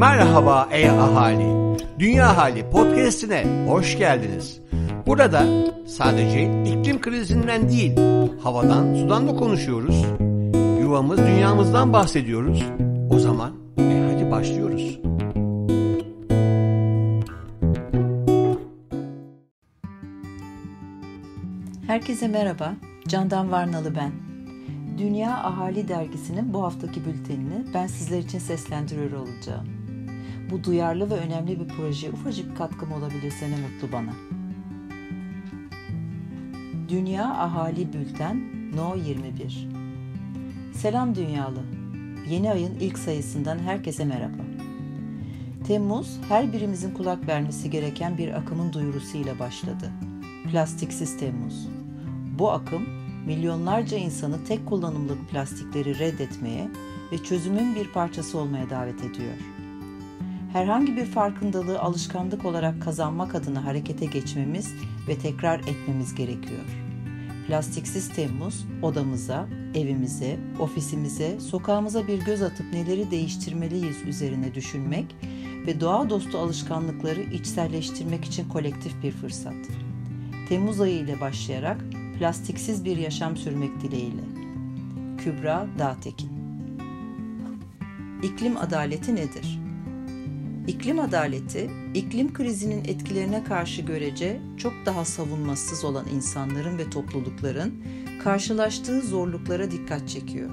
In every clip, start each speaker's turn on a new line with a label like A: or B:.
A: Merhaba ey ahali. Dünya Hali podcast'ine hoş geldiniz. Burada sadece iklim krizinden değil, havadan, sudan da konuşuyoruz. Yuvamız, dünyamızdan bahsediyoruz. O zaman e hadi başlıyoruz.
B: Herkese merhaba. Candan Varnalı ben. Dünya Ahali Dergisi'nin bu haftaki bültenini ben sizler için seslendiriyor olacağım. Bu duyarlı ve önemli bir projeye ufacık bir katkım olabilirse ne mutlu bana. Dünya Ahali Bülten No 21 Selam Dünyalı. Yeni ayın ilk sayısından herkese merhaba. Temmuz her birimizin kulak vermesi gereken bir akımın duyurusuyla başladı. Plastiksiz Temmuz. Bu akım milyonlarca insanı tek kullanımlık plastikleri reddetmeye ve çözümün bir parçası olmaya davet ediyor. Herhangi bir farkındalığı alışkanlık olarak kazanmak adına harekete geçmemiz ve tekrar etmemiz gerekiyor. Plastiksiz Temmuz odamıza, evimize, ofisimize, sokağımıza bir göz atıp neleri değiştirmeliyiz üzerine düşünmek ve doğa dostu alışkanlıkları içselleştirmek için kolektif bir fırsat. Temmuz ayı ile başlayarak plastiksiz bir yaşam sürmek dileğiyle. Kübra Dağtekin İklim adaleti nedir? İklim adaleti, iklim krizinin etkilerine karşı görece çok daha savunmasız olan insanların ve toplulukların karşılaştığı zorluklara dikkat çekiyor.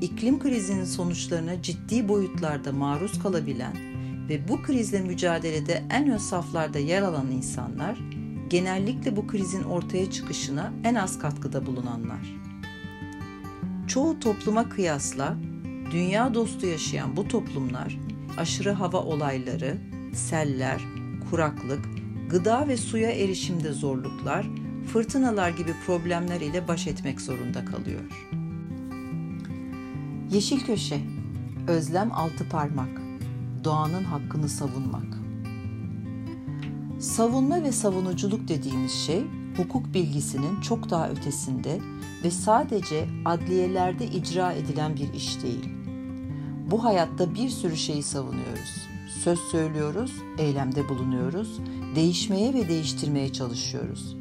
B: İklim krizinin sonuçlarına ciddi boyutlarda maruz kalabilen ve bu krizle mücadelede en ön saflarda yer alan insanlar, genellikle bu krizin ortaya çıkışına en az katkıda bulunanlar. Çoğu topluma kıyasla dünya dostu yaşayan bu toplumlar aşırı hava olayları, seller, kuraklık, gıda ve suya erişimde zorluklar, fırtınalar gibi problemler ile baş etmek zorunda kalıyor. Yeşil Köşe Özlem Altı Parmak Doğanın hakkını savunmak Savunma ve savunuculuk dediğimiz şey hukuk bilgisinin çok daha ötesinde ve sadece adliyelerde icra edilen bir iş değil. Bu hayatta bir sürü şeyi savunuyoruz. Söz söylüyoruz, eylemde bulunuyoruz, değişmeye ve değiştirmeye çalışıyoruz.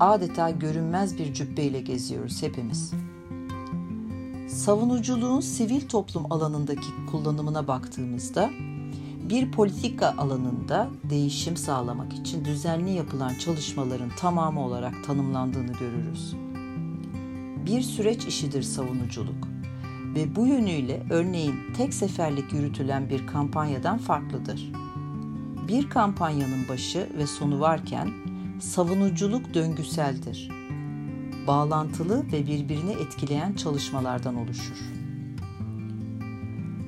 B: Adeta görünmez bir cübbeyle geziyoruz hepimiz. Savunuculuğun sivil toplum alanındaki kullanımına baktığımızda bir politika alanında değişim sağlamak için düzenli yapılan çalışmaların tamamı olarak tanımlandığını görürüz. Bir süreç işidir savunuculuk ve bu yönüyle örneğin tek seferlik yürütülen bir kampanyadan farklıdır. Bir kampanyanın başı ve sonu varken savunuculuk döngüseldir. Bağlantılı ve birbirini etkileyen çalışmalardan oluşur.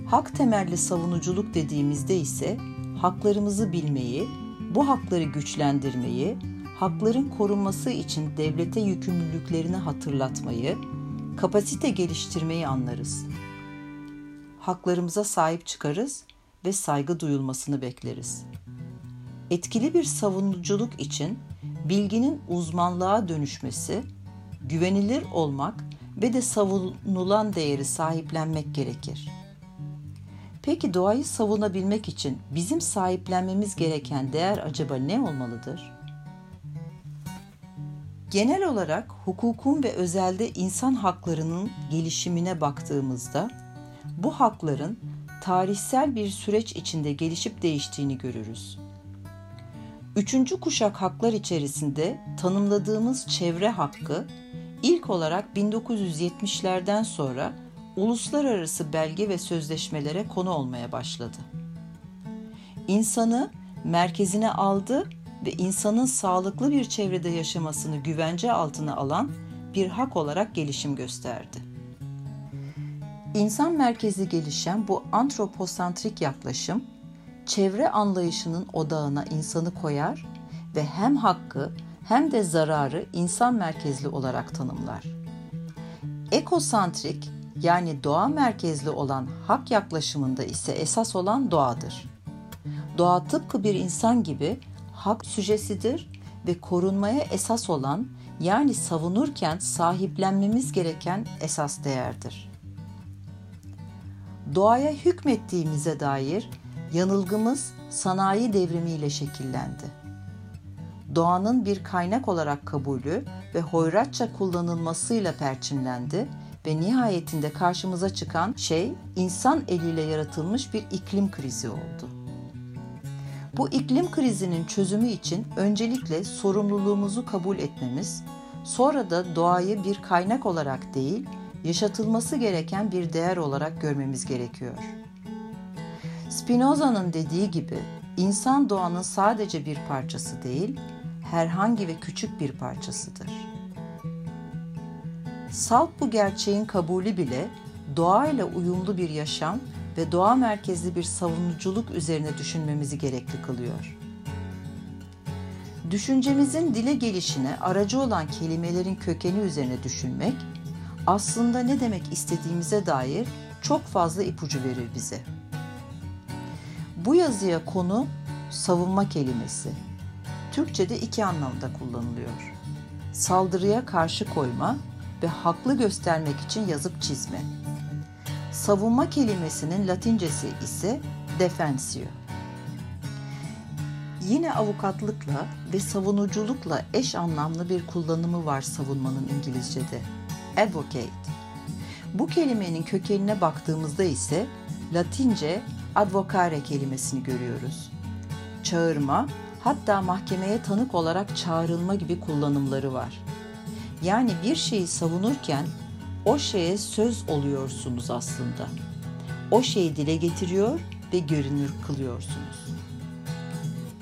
B: Hak temelli savunuculuk dediğimizde ise haklarımızı bilmeyi, bu hakları güçlendirmeyi, hakların korunması için devlete yükümlülüklerini hatırlatmayı, kapasite geliştirmeyi anlarız. Haklarımıza sahip çıkarız ve saygı duyulmasını bekleriz. Etkili bir savunuculuk için bilginin uzmanlığa dönüşmesi, güvenilir olmak ve de savunulan değeri sahiplenmek gerekir. Peki doğayı savunabilmek için bizim sahiplenmemiz gereken değer acaba ne olmalıdır? Genel olarak hukukun ve özelde insan haklarının gelişimine baktığımızda bu hakların tarihsel bir süreç içinde gelişip değiştiğini görürüz. Üçüncü kuşak haklar içerisinde tanımladığımız çevre hakkı ilk olarak 1970'lerden sonra uluslararası belge ve sözleşmelere konu olmaya başladı. İnsanı merkezine aldı ve insanın sağlıklı bir çevrede yaşamasını güvence altına alan bir hak olarak gelişim gösterdi. İnsan merkezli gelişen bu antroposantrik yaklaşım, çevre anlayışının odağına insanı koyar ve hem hakkı hem de zararı insan merkezli olarak tanımlar. Ekosantrik yani doğa merkezli olan hak yaklaşımında ise esas olan doğadır. Doğa tıpkı bir insan gibi hak süjesidir ve korunmaya esas olan yani savunurken sahiplenmemiz gereken esas değerdir. Doğaya hükmettiğimize dair yanılgımız sanayi devrimiyle şekillendi. Doğanın bir kaynak olarak kabulü ve hoyratça kullanılmasıyla perçinlendi ve nihayetinde karşımıza çıkan şey insan eliyle yaratılmış bir iklim krizi oldu. Bu iklim krizinin çözümü için öncelikle sorumluluğumuzu kabul etmemiz, sonra da doğayı bir kaynak olarak değil, yaşatılması gereken bir değer olarak görmemiz gerekiyor. Spinoza'nın dediği gibi insan doğanın sadece bir parçası değil, herhangi ve küçük bir parçasıdır. Salt bu gerçeğin kabulü bile doğayla uyumlu bir yaşam ve doğa merkezli bir savunuculuk üzerine düşünmemizi gerekli kılıyor. Düşüncemizin dile gelişine aracı olan kelimelerin kökeni üzerine düşünmek, aslında ne demek istediğimize dair çok fazla ipucu verir bize. Bu yazıya konu savunma kelimesi. Türkçe'de iki anlamda kullanılıyor. Saldırıya karşı koyma ve haklı göstermek için yazıp çizme. Savunma kelimesinin latincesi ise defensio. Yine avukatlıkla ve savunuculukla eş anlamlı bir kullanımı var savunmanın İngilizce'de. Advocate. Bu kelimenin kökenine baktığımızda ise Latince advocare kelimesini görüyoruz. Çağırma, hatta mahkemeye tanık olarak çağrılma gibi kullanımları var. Yani bir şeyi savunurken o şeye söz oluyorsunuz aslında. O şeyi dile getiriyor ve görünür kılıyorsunuz.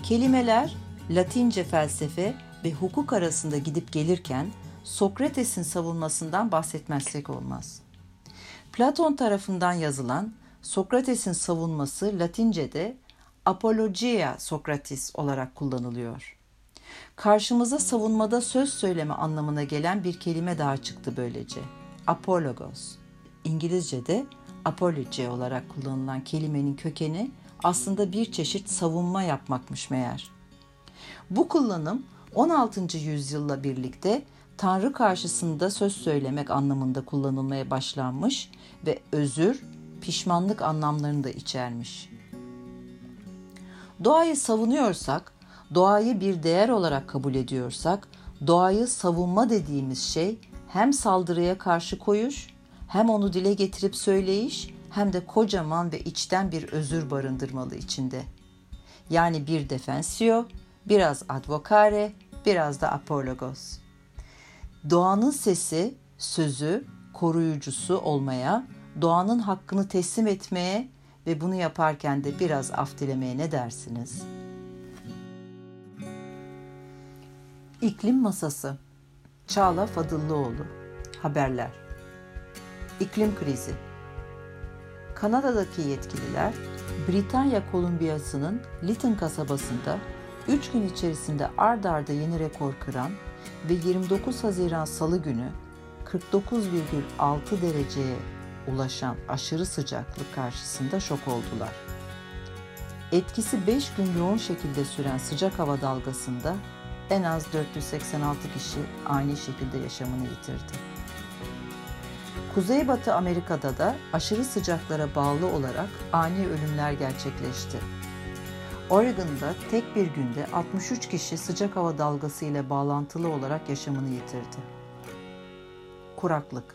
B: Kelimeler Latince felsefe ve hukuk arasında gidip gelirken Sokrates'in savunmasından bahsetmezsek olmaz. Platon tarafından yazılan Sokrates'in savunması Latince'de apologia Sokratis olarak kullanılıyor. Karşımıza savunmada söz söyleme anlamına gelen bir kelime daha çıktı böylece. Apologos. İngilizce'de apology olarak kullanılan kelimenin kökeni aslında bir çeşit savunma yapmakmış meğer. Bu kullanım 16. yüzyılla birlikte Tanrı karşısında söz söylemek anlamında kullanılmaya başlanmış ve özür, pişmanlık anlamlarını da içermiş. Doğayı savunuyorsak, doğayı bir değer olarak kabul ediyorsak, doğayı savunma dediğimiz şey hem saldırıya karşı koyuş, hem onu dile getirip söyleyiş, hem de kocaman ve içten bir özür barındırmalı içinde. Yani bir defensio, biraz advocare, biraz da apologos. Doğanın sesi, sözü, koruyucusu olmaya, doğanın hakkını teslim etmeye ve bunu yaparken de biraz af dilemeye ne dersiniz? İklim Masası Çağla Fadıllıoğlu. Haberler. İklim krizi. Kanada'daki yetkililer Britanya Kolumbiyası'nın Lytton kasabasında 3 gün içerisinde ard arda yeni rekor kıran ve 29 Haziran Salı günü 49,6 dereceye ulaşan aşırı sıcaklık karşısında şok oldular. Etkisi 5 gün yoğun şekilde süren sıcak hava dalgasında en az 486 kişi aynı şekilde yaşamını yitirdi. Kuzeybatı Amerika'da da aşırı sıcaklara bağlı olarak ani ölümler gerçekleşti. Oregon'da tek bir günde 63 kişi sıcak hava dalgası ile bağlantılı olarak yaşamını yitirdi. Kuraklık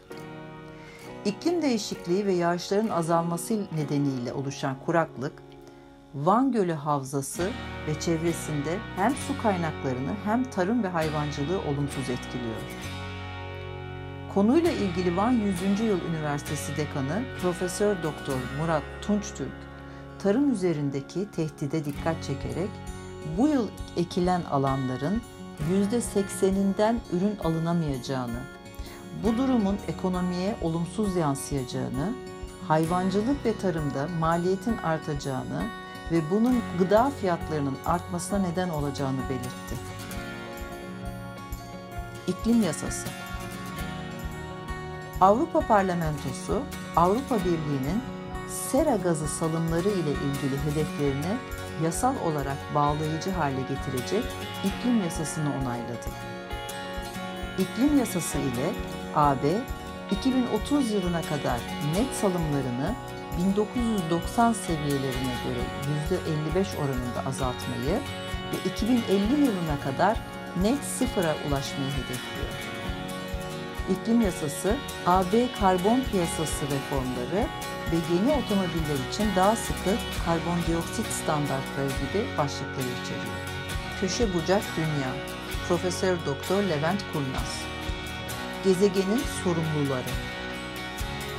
B: İklim değişikliği ve yağışların azalması nedeniyle oluşan kuraklık, Van Gölü Havzası ve çevresinde hem su kaynaklarını hem tarım ve hayvancılığı olumsuz etkiliyor. Konuyla ilgili Van 100. Yıl Üniversitesi Dekanı Profesör Doktor Murat Tunçtürk, tarım üzerindeki tehdide dikkat çekerek bu yıl ekilen alanların %80'inden ürün alınamayacağını, bu durumun ekonomiye olumsuz yansıyacağını, hayvancılık ve tarımda maliyetin artacağını ve bunun gıda fiyatlarının artmasına neden olacağını belirtti. İklim Yasası Avrupa Parlamentosu, Avrupa Birliği'nin sera gazı salımları ile ilgili hedeflerini yasal olarak bağlayıcı hale getirecek iklim yasasını onayladı. İklim yasası ile AB 2030 yılına kadar net salımlarını 1990 seviyelerine göre %55 oranında azaltmayı ve 2050 yılına kadar net sıfıra ulaşmayı hedefliyor. İklim yasası, AB karbon piyasası reformları ve yeni otomobiller için daha sıkı karbondioksit standartları gibi başlıkları içeriyor. Köşe bucak dünya, Profesör Doktor Levent Kurnaz. Gezegenin sorumluları.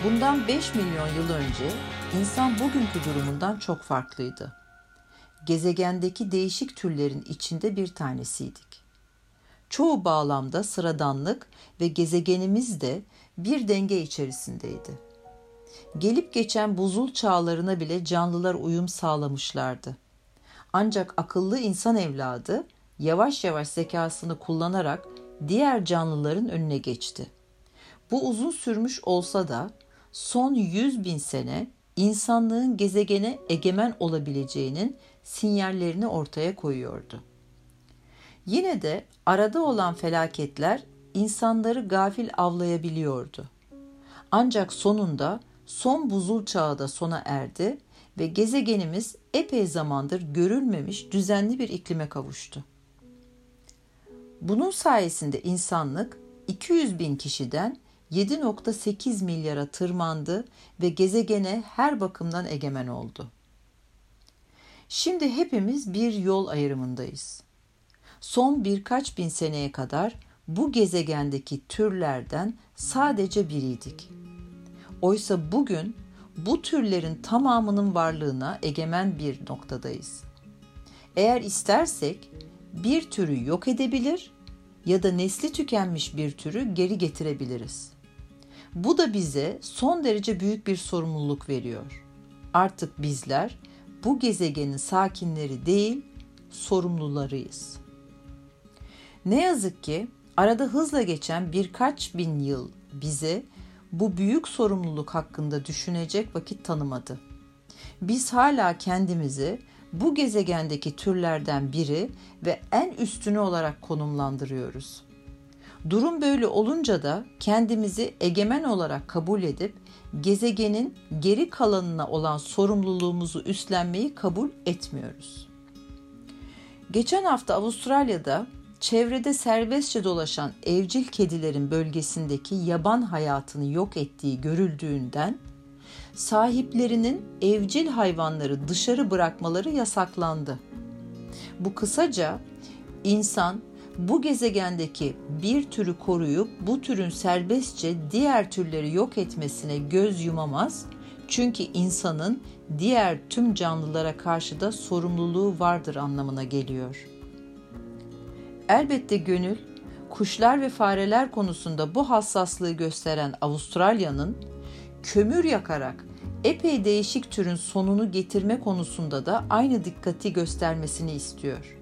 B: Bundan 5 milyon yıl önce insan bugünkü durumundan çok farklıydı. Gezegendeki değişik türlerin içinde bir tanesiydik. Çoğu bağlamda sıradanlık ve gezegenimiz de bir denge içerisindeydi. Gelip geçen buzul çağlarına bile canlılar uyum sağlamışlardı. Ancak akıllı insan evladı yavaş yavaş zekasını kullanarak diğer canlıların önüne geçti. Bu uzun sürmüş olsa da son 100 bin sene insanlığın gezegene egemen olabileceğinin sinyallerini ortaya koyuyordu. Yine de arada olan felaketler insanları gafil avlayabiliyordu. Ancak sonunda son buzul çağı da sona erdi ve gezegenimiz epey zamandır görülmemiş düzenli bir iklime kavuştu. Bunun sayesinde insanlık 200 bin kişiden 7.8 milyara tırmandı ve gezegene her bakımdan egemen oldu. Şimdi hepimiz bir yol ayrımındayız. Son birkaç bin seneye kadar bu gezegendeki türlerden sadece biriydik. Oysa bugün bu türlerin tamamının varlığına egemen bir noktadayız. Eğer istersek bir türü yok edebilir ya da nesli tükenmiş bir türü geri getirebiliriz. Bu da bize son derece büyük bir sorumluluk veriyor. Artık bizler bu gezegenin sakinleri değil, sorumlularıyız. Ne yazık ki arada hızla geçen birkaç bin yıl bize bu büyük sorumluluk hakkında düşünecek vakit tanımadı. Biz hala kendimizi bu gezegendeki türlerden biri ve en üstünü olarak konumlandırıyoruz. Durum böyle olunca da kendimizi egemen olarak kabul edip gezegenin geri kalanına olan sorumluluğumuzu üstlenmeyi kabul etmiyoruz. Geçen hafta Avustralya'da çevrede serbestçe dolaşan evcil kedilerin bölgesindeki yaban hayatını yok ettiği görüldüğünden sahiplerinin evcil hayvanları dışarı bırakmaları yasaklandı. Bu kısaca insan bu gezegendeki bir türü koruyup bu türün serbestçe diğer türleri yok etmesine göz yumamaz. Çünkü insanın diğer tüm canlılara karşı da sorumluluğu vardır anlamına geliyor. Elbette gönül kuşlar ve fareler konusunda bu hassaslığı gösteren Avustralya'nın kömür yakarak epey değişik türün sonunu getirme konusunda da aynı dikkati göstermesini istiyor.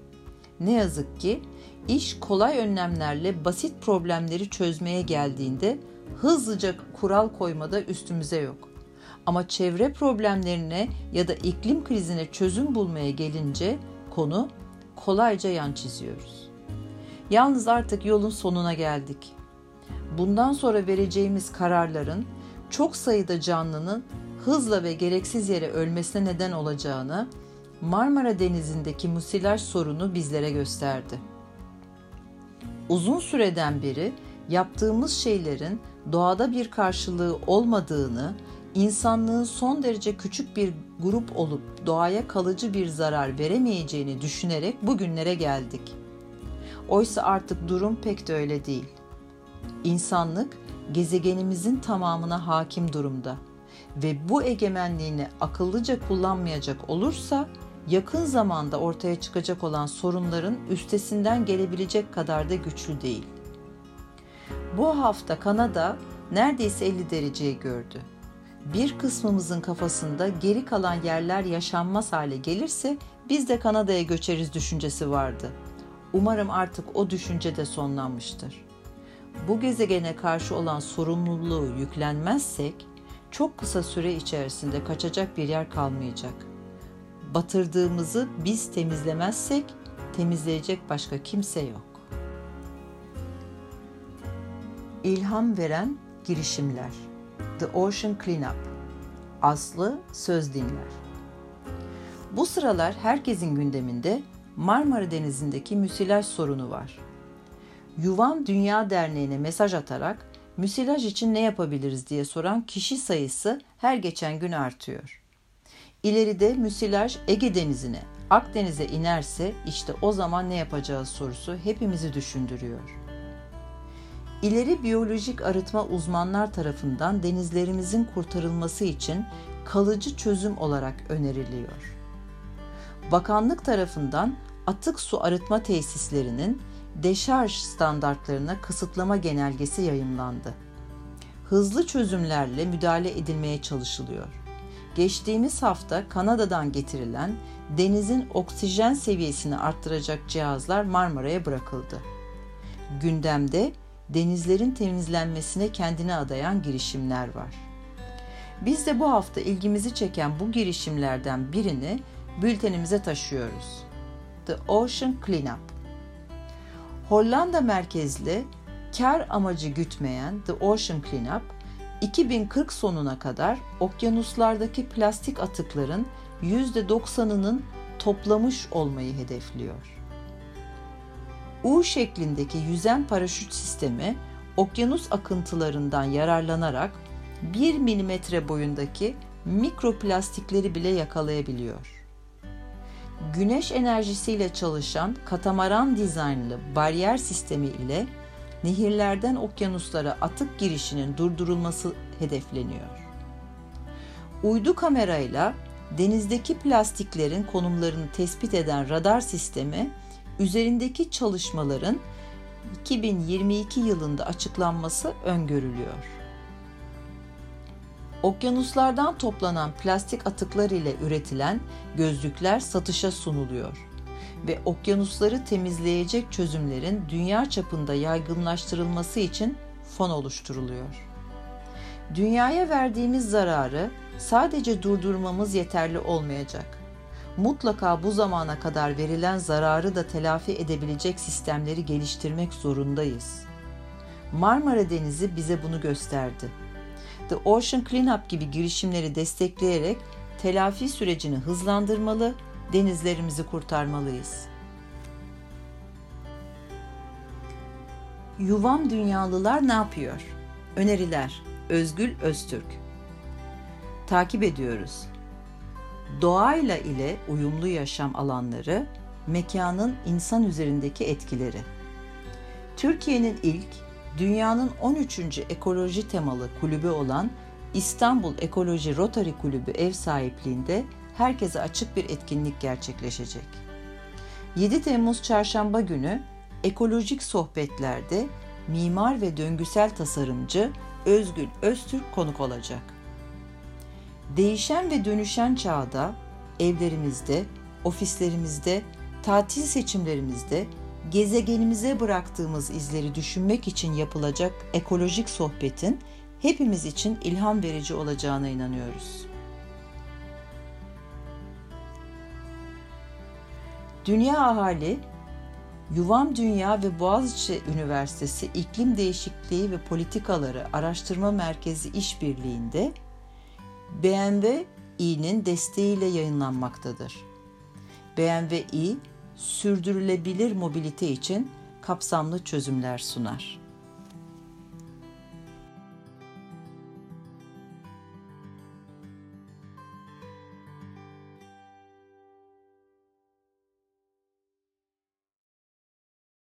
B: Ne yazık ki iş kolay önlemlerle basit problemleri çözmeye geldiğinde hızlıca kural koymada üstümüze yok. Ama çevre problemlerine ya da iklim krizine çözüm bulmaya gelince konu kolayca yan çiziyoruz. Yalnız artık yolun sonuna geldik. Bundan sonra vereceğimiz kararların çok sayıda canlının hızla ve gereksiz yere ölmesine neden olacağını Marmara Denizi'ndeki musilaj sorunu bizlere gösterdi. Uzun süreden beri yaptığımız şeylerin doğada bir karşılığı olmadığını, insanlığın son derece küçük bir grup olup doğaya kalıcı bir zarar veremeyeceğini düşünerek bugünlere geldik. Oysa artık durum pek de öyle değil. İnsanlık gezegenimizin tamamına hakim durumda ve bu egemenliğini akıllıca kullanmayacak olursa yakın zamanda ortaya çıkacak olan sorunların üstesinden gelebilecek kadar da güçlü değil. Bu hafta Kanada neredeyse 50 dereceyi gördü. Bir kısmımızın kafasında geri kalan yerler yaşanmaz hale gelirse biz de Kanada'ya göçeriz düşüncesi vardı. Umarım artık o düşünce de sonlanmıştır. Bu gezegene karşı olan sorumluluğu yüklenmezsek çok kısa süre içerisinde kaçacak bir yer kalmayacak. Batırdığımızı biz temizlemezsek temizleyecek başka kimse yok. İlham veren girişimler. The Ocean Cleanup. Aslı söz dinler. Bu sıralar herkesin gündeminde Marmara Denizi'ndeki müsilaj sorunu var. Yuvam Dünya Derneği'ne mesaj atarak müsilaj için ne yapabiliriz diye soran kişi sayısı her geçen gün artıyor. İleride müsilaj Ege Denizi'ne, Akdeniz'e inerse işte o zaman ne yapacağız sorusu hepimizi düşündürüyor. İleri biyolojik arıtma uzmanlar tarafından denizlerimizin kurtarılması için kalıcı çözüm olarak öneriliyor. Bakanlık tarafından atık su arıtma tesislerinin deşarj standartlarına kısıtlama genelgesi yayımlandı. Hızlı çözümlerle müdahale edilmeye çalışılıyor. Geçtiğimiz hafta Kanada'dan getirilen denizin oksijen seviyesini arttıracak cihazlar Marmara'ya bırakıldı. Gündemde denizlerin temizlenmesine kendine adayan girişimler var. Biz de bu hafta ilgimizi çeken bu girişimlerden birini bültenimize taşıyoruz. The Ocean Cleanup. Hollanda merkezli kar amacı gütmeyen The Ocean Cleanup, 2040 sonuna kadar okyanuslardaki plastik atıkların %90'ının toplamış olmayı hedefliyor. U şeklindeki yüzen paraşüt sistemi okyanus akıntılarından yararlanarak 1 milimetre boyundaki mikroplastikleri bile yakalayabiliyor güneş enerjisiyle çalışan katamaran dizaynlı bariyer sistemi ile nehirlerden okyanuslara atık girişinin durdurulması hedefleniyor. Uydu kamerayla denizdeki plastiklerin konumlarını tespit eden radar sistemi üzerindeki çalışmaların 2022 yılında açıklanması öngörülüyor. Okyanuslardan toplanan plastik atıklar ile üretilen gözlükler satışa sunuluyor ve okyanusları temizleyecek çözümlerin dünya çapında yaygınlaştırılması için fon oluşturuluyor. Dünyaya verdiğimiz zararı sadece durdurmamız yeterli olmayacak. Mutlaka bu zamana kadar verilen zararı da telafi edebilecek sistemleri geliştirmek zorundayız. Marmara Denizi bize bunu gösterdi The Ocean Cleanup gibi girişimleri destekleyerek telafi sürecini hızlandırmalı, denizlerimizi kurtarmalıyız. Yuvam Dünyalılar ne yapıyor? Öneriler Özgül Öztürk Takip ediyoruz. Doğayla ile uyumlu yaşam alanları, mekanın insan üzerindeki etkileri. Türkiye'nin ilk dünyanın 13. ekoloji temalı kulübü olan İstanbul Ekoloji Rotary Kulübü ev sahipliğinde herkese açık bir etkinlik gerçekleşecek. 7 Temmuz Çarşamba günü ekolojik sohbetlerde mimar ve döngüsel tasarımcı Özgül Öztürk konuk olacak. Değişen ve dönüşen çağda evlerimizde, ofislerimizde, tatil seçimlerimizde gezegenimize bıraktığımız izleri düşünmek için yapılacak ekolojik sohbetin hepimiz için ilham verici olacağına inanıyoruz. Dünya Ahali, Yuvam Dünya ve Boğaziçi Üniversitesi İklim Değişikliği ve Politikaları Araştırma Merkezi işbirliğinde BMW İ'nin desteğiyle yayınlanmaktadır. BMW İ, sürdürülebilir mobilite için kapsamlı çözümler sunar.